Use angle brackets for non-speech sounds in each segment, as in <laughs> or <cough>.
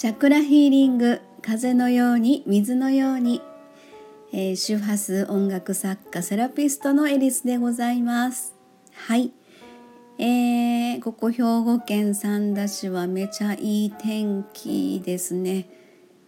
チャクラヒーリング風のように水のように、えー、周波数音楽作家セラピストのエリスでございます。はい、えー、ここ兵庫県三田市はめちゃいい天気ですね、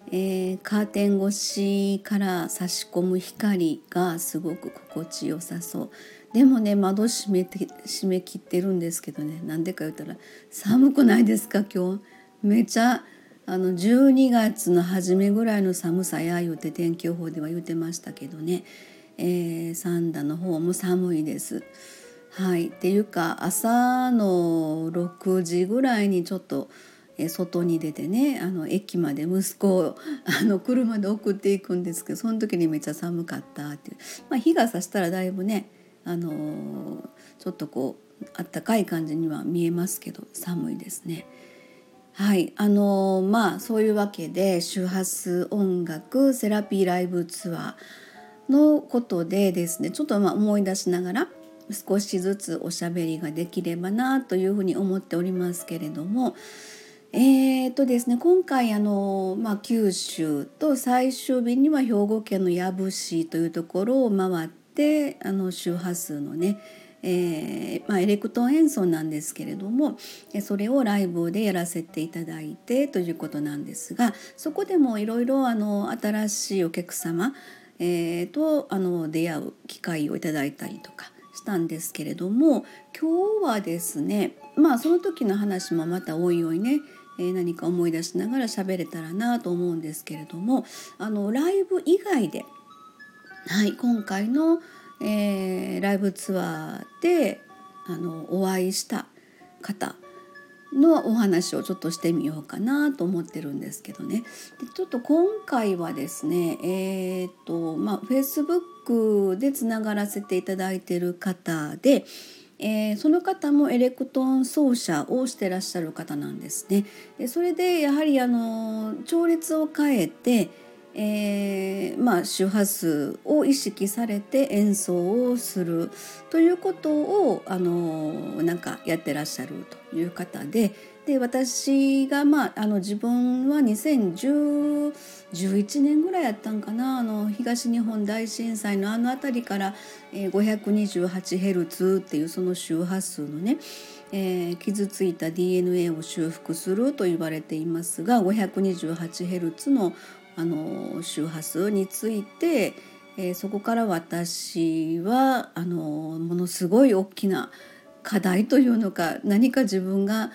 えー、カーテン越しから差し込む光がすごく心地よさそう。でもね窓閉めて閉め切ってるんですけどね。なんでか言ったら寒くないですか今日？めちゃあの12月の初めぐらいの寒さや言うて天気予報では言ってましたけどね、えー、三田の方も寒いです。はい、っていうか朝の6時ぐらいにちょっと外に出てねあの駅まで息子をあの車で送っていくんですけどその時にめっちゃ寒かったっていう、まあ、日が差したらだいぶねあのちょっとこうあったかい感じには見えますけど寒いですね。はい。あのまあそういうわけで周波数音楽セラピーライブツアーのことでですねちょっとま思い出しながら少しずつおしゃべりができればなというふうに思っておりますけれどもえーとですね、今回あの、まあ、九州と最終日には兵庫県の養父市というところを回ってあの周波数のねえー、まあ、エレクトーン演奏なんですけれどもそれをライブでやらせていただいてということなんですがそこでもいろいろ新しいお客様、えー、とあの出会う機会をいただいたりとかしたんですけれども今日はですねまあその時の話もまたおいおいねえ、何か思い出しながら喋れたらなと思うんですけれどもあのライブ以外で、はい、今回のえー、ライブツアーであのお会いした方のお話をちょっとしてみようかなと思ってるんですけどねでちょっと今回はですねえっ、とまあ Facebook でつながらせていただいてる方で、えー、その方もエレクトーン奏者をしてらっしゃる方なんですね。でそれでやはりあの調律を変えてえー、まあ、周波数を意識されて演奏をするということをあのなんかやってらっしゃるという方でで私が、まあ、あの自分は2011年ぐらいやったんかなあの東日本大震災のあの辺りから、えー、528Hz っていうその周波数のねえー、傷ついた DNA を修復すると言われていますが 528Hz のあの周波数について、えー、そこから私はあのものすごい大きな課題というのか何か自分が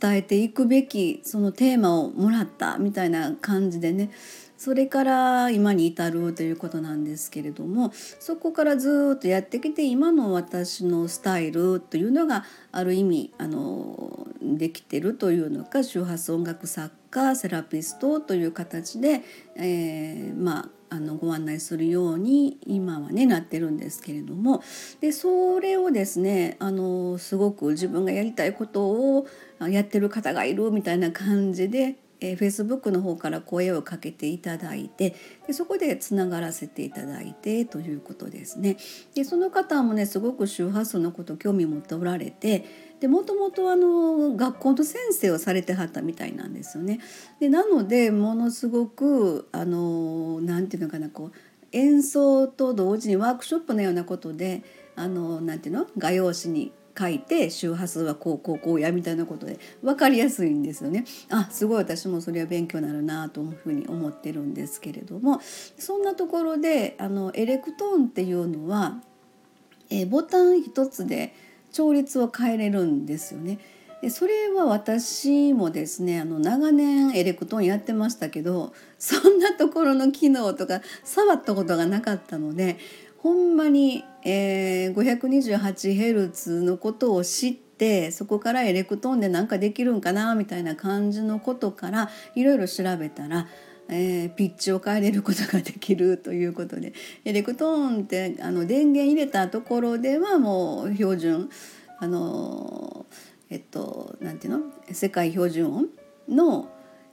伝えていくべきそのテーマをもらったみたいな感じでねそれから今に至るということなんですけれどもそこからずっとやってきて今の私のスタイルというのがある意味あのできてるというのか周波数音楽作家セラピストという形で、えー、まああのご案内するように今はねなってるんですけれどもでそれをですねあのすごく自分がやりたいことをやってる方がいるみたいな感じでえー、Facebook の方から声をかけていただいてでそこでつながらせていただいてということですね。でその方もねすごく周波数のこと興味持っておられてでもともとあの学校の先生をされてはったみたいなんですよね。でなのでものすごくあのなんていうのかなこう演奏と同時にワークショップのようなことであのなんていうの画用紙に書いて周波数はこうこうこうやみたいなことで分かりやすいんですよね。あすごい私もそれは勉強になるなというふうに思ってるんですけれどもそんなところであのエレクトーンっていうのは、えボタン一つで調律を変えれるんですよね。でそれは私もですねあの長年エレクトーンやってましたけど <laughs> そんなところの機能とか触ったことがなかったのでほんまに、えー、528Hz のことを知ってそこからエレクトーンで何かできるんかなみたいな感じのことからいろいろ調べたら、えー、ピッチを変えれることができるということで。エレクトーンってあの電源入れたところではもう標準あのえっとなんていうの？世界標準音の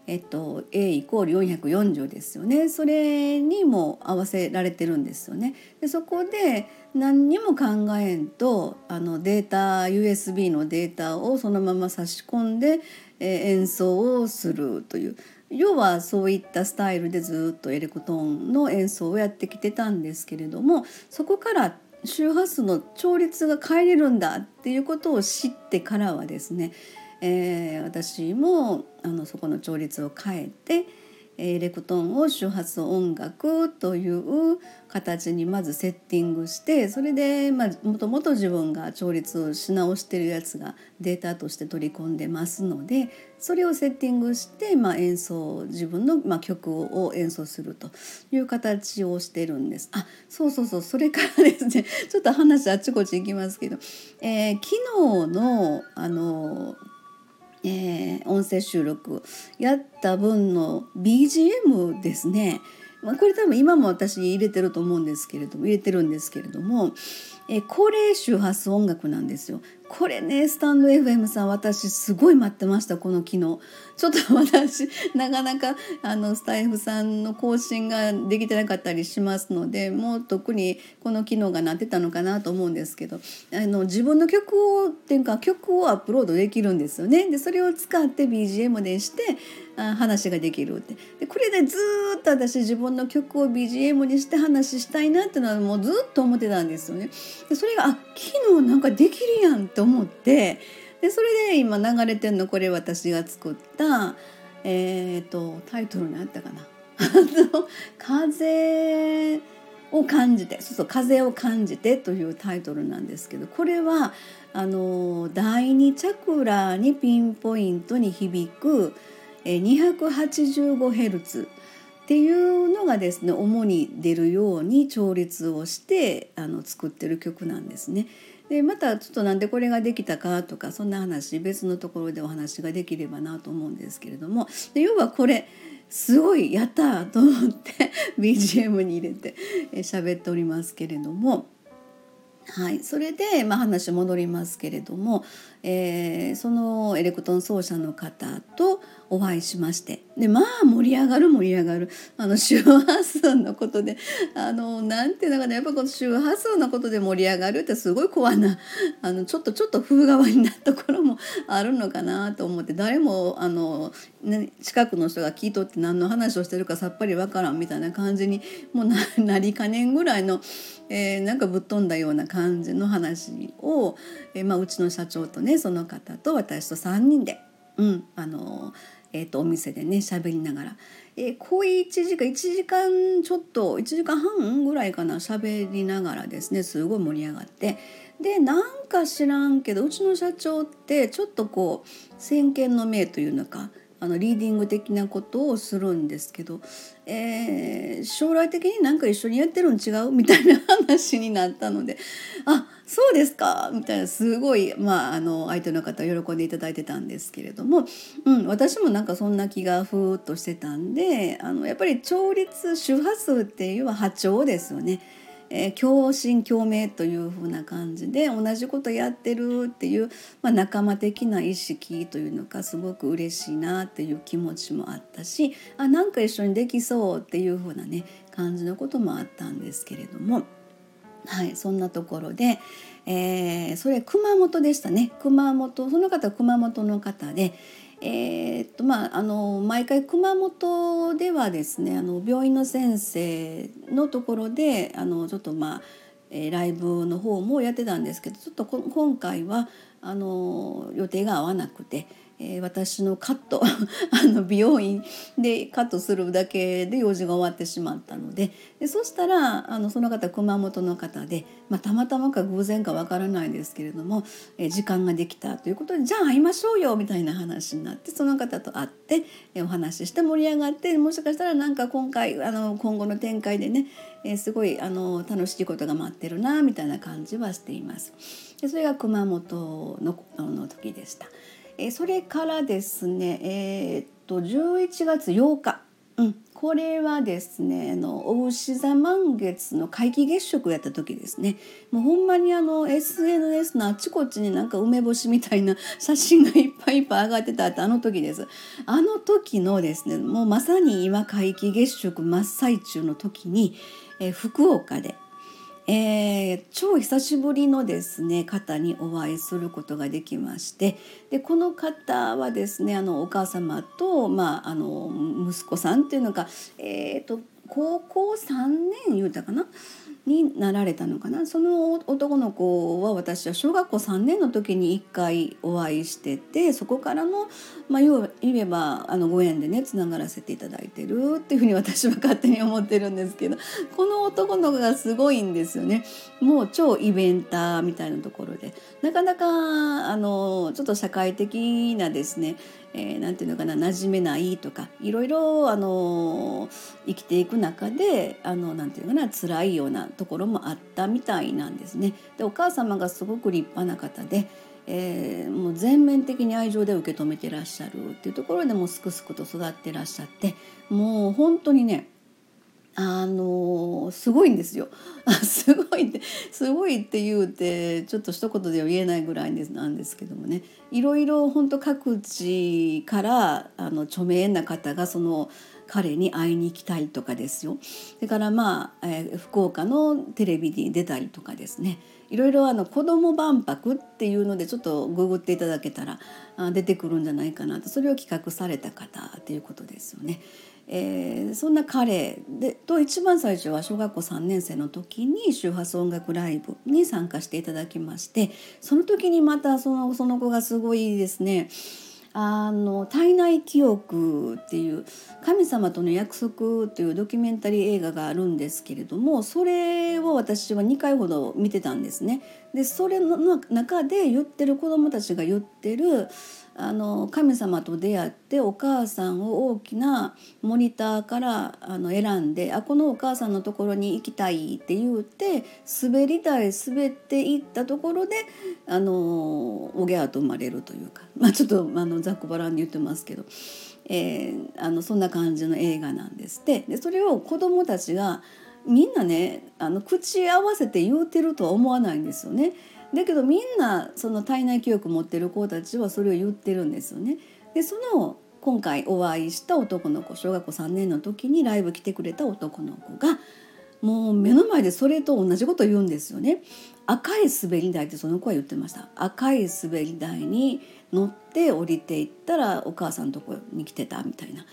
えっと、A イコール440ですよね。それにも合わせられてるんですよね。でそこで何にも考えんとあのデータ USB のデータをそのまま差し込んで、えー、演奏をするという。要はそういったスタイルでずっとエレクトーンの演奏をやってきてたんですけれどもそこから周波数の調律が変えれるんだっていうことを知ってからはですね、えー、私もあのそこの調律を変えてエレクトーンを周波数音楽という形にまずセッティングしてそれでもともと自分が調律をし直してるやつがデータとして取り込んでますのでそれをセッティングして、まあ、演奏自分の、まあ、曲を演奏するという形をしてるんです。あそうそうそうそれからですねちょっと話あっちこっち行きますけど、えー、昨日のあのえー、音声収録やった分の BGM ですね、まあ、これ多分今も私入れてると思うんですけれども入れてるんですけれども、えー、高齢周波数音楽なんですよ。これねスタンド FM さん私すごい待ってましたこの機能。ちょっと <laughs> 私なかなかあのスタイフさんの更新ができてなかったりしますのでもう特にこの機能がなってたのかなと思うんですけど。あの自分の曲をっていうか曲をアップロードできるんですよね。でそれを使って BGM でしてあ話ができるって。でこれでずっと私自分の曲を BGM にして話したいなっていうのはもうずっと思ってたんですよね。でそれがあ昨日なんかできるやんってと思ってでそれで今流れてんのこれ私が作ったえっ、ー、とタイトル何やったかな <laughs> 風を感じてそうそう風を感じてというタイトルなんですけどこれはあの第二チャクラにピンポイントに響く 285Hz っていうのがですね主に出るように調律をしてあの作ってる曲なんですね。でまたちょっとなんでこれができたかとかそんな話別のところでお話ができればなと思うんですけれどもで要はこれすごいやったと思って <laughs> BGM に入れて喋っておりますけれども。はい、それで、まあ、話戻りますけれども、えー、そのエレクトン奏者の方とお会いしまして。でまあ盛り上がる盛り上がる。あの周波数のことであのなんていうのかな。やっぱこの周波数のことで盛り上がるってすごい怖なあのちょっとちょっと風変わりなところも <laughs> あるのかなと思って。誰もあの、ね、近くの人が聞いとって何の話をしてるかさっぱりわからんみたいな感じにもう <laughs> なりかねんぐらいの、えー、なんかぶっ飛んだような感じの話を、えーまあ、うちの社長とねその方と私と3人で、うんあのえーと、お店でね喋りながら、えー、こう1時間1時間ちょっと1時間半ぐらいかな喋りながらですねすごい盛り上がって。でなんか知らんけどうちの社長ってちょっとこう先見の明というのかあのリーディング的なことをするんですけど、えー、将来的になんか一緒にやってるん違う？みたいな話になったのであそうですか？みたいなすごい、まあ、あの相手の方喜んでいただいてたんですけれども、うん、私もなんかそんな気がふーっとしてたんであのやっぱり調律周波数っていうのは波長ですよね。え、共振共鳴というふうな感じで同じことやってるっていう、まあ、仲間的な意識というのかすごく嬉しいなっていう気持ちもあったしあなんか一緒にできそうっていうふうなね感じのこともあったんですけれども。はい、そんなところで、えー、それ熊本でしたね熊本その方熊本の方で、えー、っとまああの毎回熊本ではですねあの病院の先生のところであのちょっとまあ、え、ライブの方もやってたんですけどちょっと今回はあの予定が合わなくて。えー、私のカット <laughs> あの美容院でカットするだけで用事が終わってしまったのででそしたらあのその方熊本の方で、まあ、たまたまか偶然かわからないですけれども、えー、時間ができたということでじゃあ会いましょうよみたいな話になってその方と会って、えー、お話しして盛り上がってもしかしたらなんか今回あの今後の展開でね、えー、すごいあの楽しいことが待ってるなみたいな感じはしています。でそれが熊本のの時でした。えそれからですねえー、っと11月8日、うん、これはですねあのお牛座満月の皆既月食やった時ですね。もうほんまにあの SNS のあっちこっちになんか梅干しみたいな <laughs> 写真がいっぱいいっぱい上がってたってあの時です。あの時のですねもうまさに今皆既月食真っ最中の時に、え福岡でえー、超久しぶりのですね方にお会いすることができましてでこの方はですねあのお母様と、まあ、あの息子さんっていうのが、えーと、高校3年言うたかな？になられたのかな？その男の子は私は小学校3年の時に1回お会いしててそこからの、まあ、要は言えばあのご縁でねつながらせていただいてるっていうふうに <laughs> 私は勝手に思ってるんですけどこの男の子がすごいんですよね。もう超イベンターみたいなところで。なかなかあのちょっと社会的なですねえー、て言うのかな馴染めないとかいろいろあの生きていく中であのなていうかな辛いようなところもあったみたいなんですね。でお母様がすごく立派な方で、えー、もう全面的に愛情で受け止めてらっしゃるっていうところでもすくすくと育ってらっしゃってもう本当にねあのすごいんですよ。<laughs> すごいってすごいって言うてちょっと一言では言えないぐらいなんですけどもねいろいろ本当各地からあの著名な方がその彼に会いに行きたいとかですよ。それからまあ、えー、福岡のテレビに出たりとかですねいろいろあの子ども万博っていうのでちょっとググっていただけたら出てくるんじゃないかなとそれを企画された方っていうことですよね。えー、そんな彼でと一番最初は小学校3年生の時に周波数音楽ライブに参加していただきましてその時にまたそのその子がすごいですねあの体内記憶っていう神様との約束というドキュメンタリー映画があるんですけれどもそれを私は2回ほど見てたんですね。でそれの中で言ってる子どもたちが言ってるあの神様と出会ってお母さんを大きなモニターからあの選んであこのお母さんのところに行きたいって言うて滑り台滑っていったところであのおぎゃーと生まれるというか、まあ、ちょっとあのざっくばらんに言ってますけど、えー、あのそんな感じの映画なんですって。でそれを子どもたちがみんなねあの口合わせて言うてるとは思わないんですよね。だけどみんなその体内記憶持ってる子たちはそれを言ってるんですよね。でその今回お会いした男の子小学校3年の時にライブ来てくれた男の子がもう目の前でそれと同じこと言うんですよね。赤い滑り台ってその子は言ってました。赤い滑り台に乗って降りていったらお母さんのとこに来てたみたいな。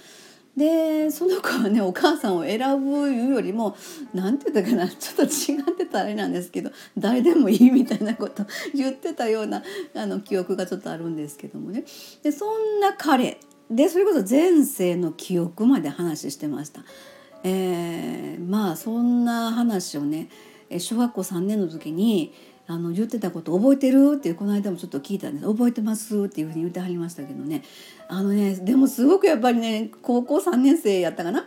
でその子はねお母さんを選ぶよりも何て言ったかなちょっと違ってたあれなんですけど誰でもいいみたいなこと言ってたようなあの記憶がちょっとあるんですけどもねでそんな彼でそれこそ前世の記憶まで話してました。えー、まあそんな話をね小学校3年の時にあの言ってたこと覚えてる？ってこの間もちょっと聞いたんです。覚えてます？っていうふうに言ってはりましたけどね。あのねでもすごくやっぱりね高校3年生やったかな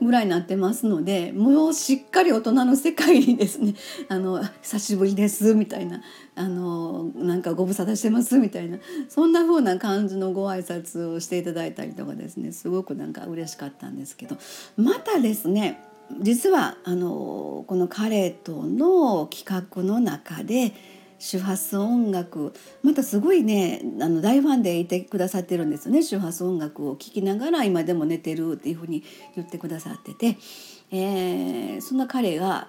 ぐらいになってますのでもうしっかり大人の世界にですね「<laughs> あの久しぶりです」みたいな。あのなんかご無沙汰してますみたいな。そんな風な感じのご挨拶をしていただいたりとかですねすごくなんか嬉しかったんですけど。またですね実はあのこの彼との企画の中で周波数音楽またすごいねあの大ファンでいてくださってるんですよね。周波数音楽を聴きながら今でも寝てるっていうふうに言ってくださってて、えー、そんな彼が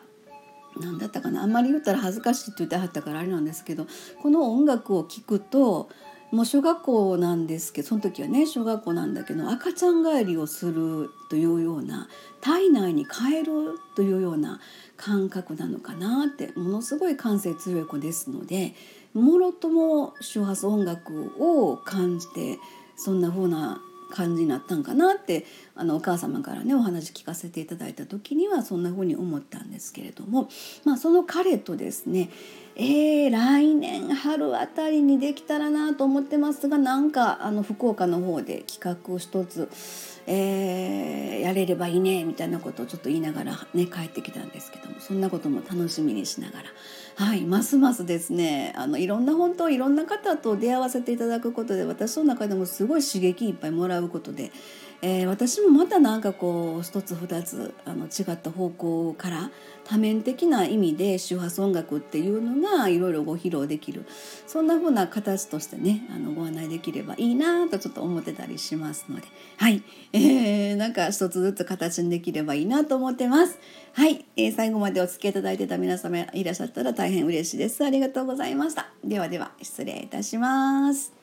何だったかな。あんまり言ったら恥ずかしいって言ってはったからあれなんですけどこの音楽を聴くともう小学校なんですけどその時はね小学校なんだけど赤ちゃん帰りをするというような体内に帰るというような感覚なのかなってものすごい感性強い子ですのでもろとも周波数音楽を感じてそんな風な感じになったんかなってあのお母様からねお話聞かせていただいた時にはそんな風に思ったんですけれども、まあ、その彼とですねえー、来年春あたりにできたらなと思ってますがなんかあの福岡の方で企画を一つ、えー、やれればいいねみたいなことをちょっと言いながらね帰ってきたんですけどもそんなことも楽しみにしながら。はい、ますますですね。あのいろんな本当いろんな方と出会わせていただくことで私の中でもすごい刺激いっぱいもらうことで、えー、私もまた何かこう一つ二つあの違った方向から多面的な意味で周波数音楽っていうのがいろいろご披露できるそんな風な形としてねあのご案内できればいいなとちょっと思ってたりしますのではい、えー、<laughs> なんか一つずつ形にできればいいなと思ってます。はい、えー、最後までお付き合いいただいてた皆様いらっしゃったら大変嬉しいです。ありがとうございました。ではでは失礼いたします。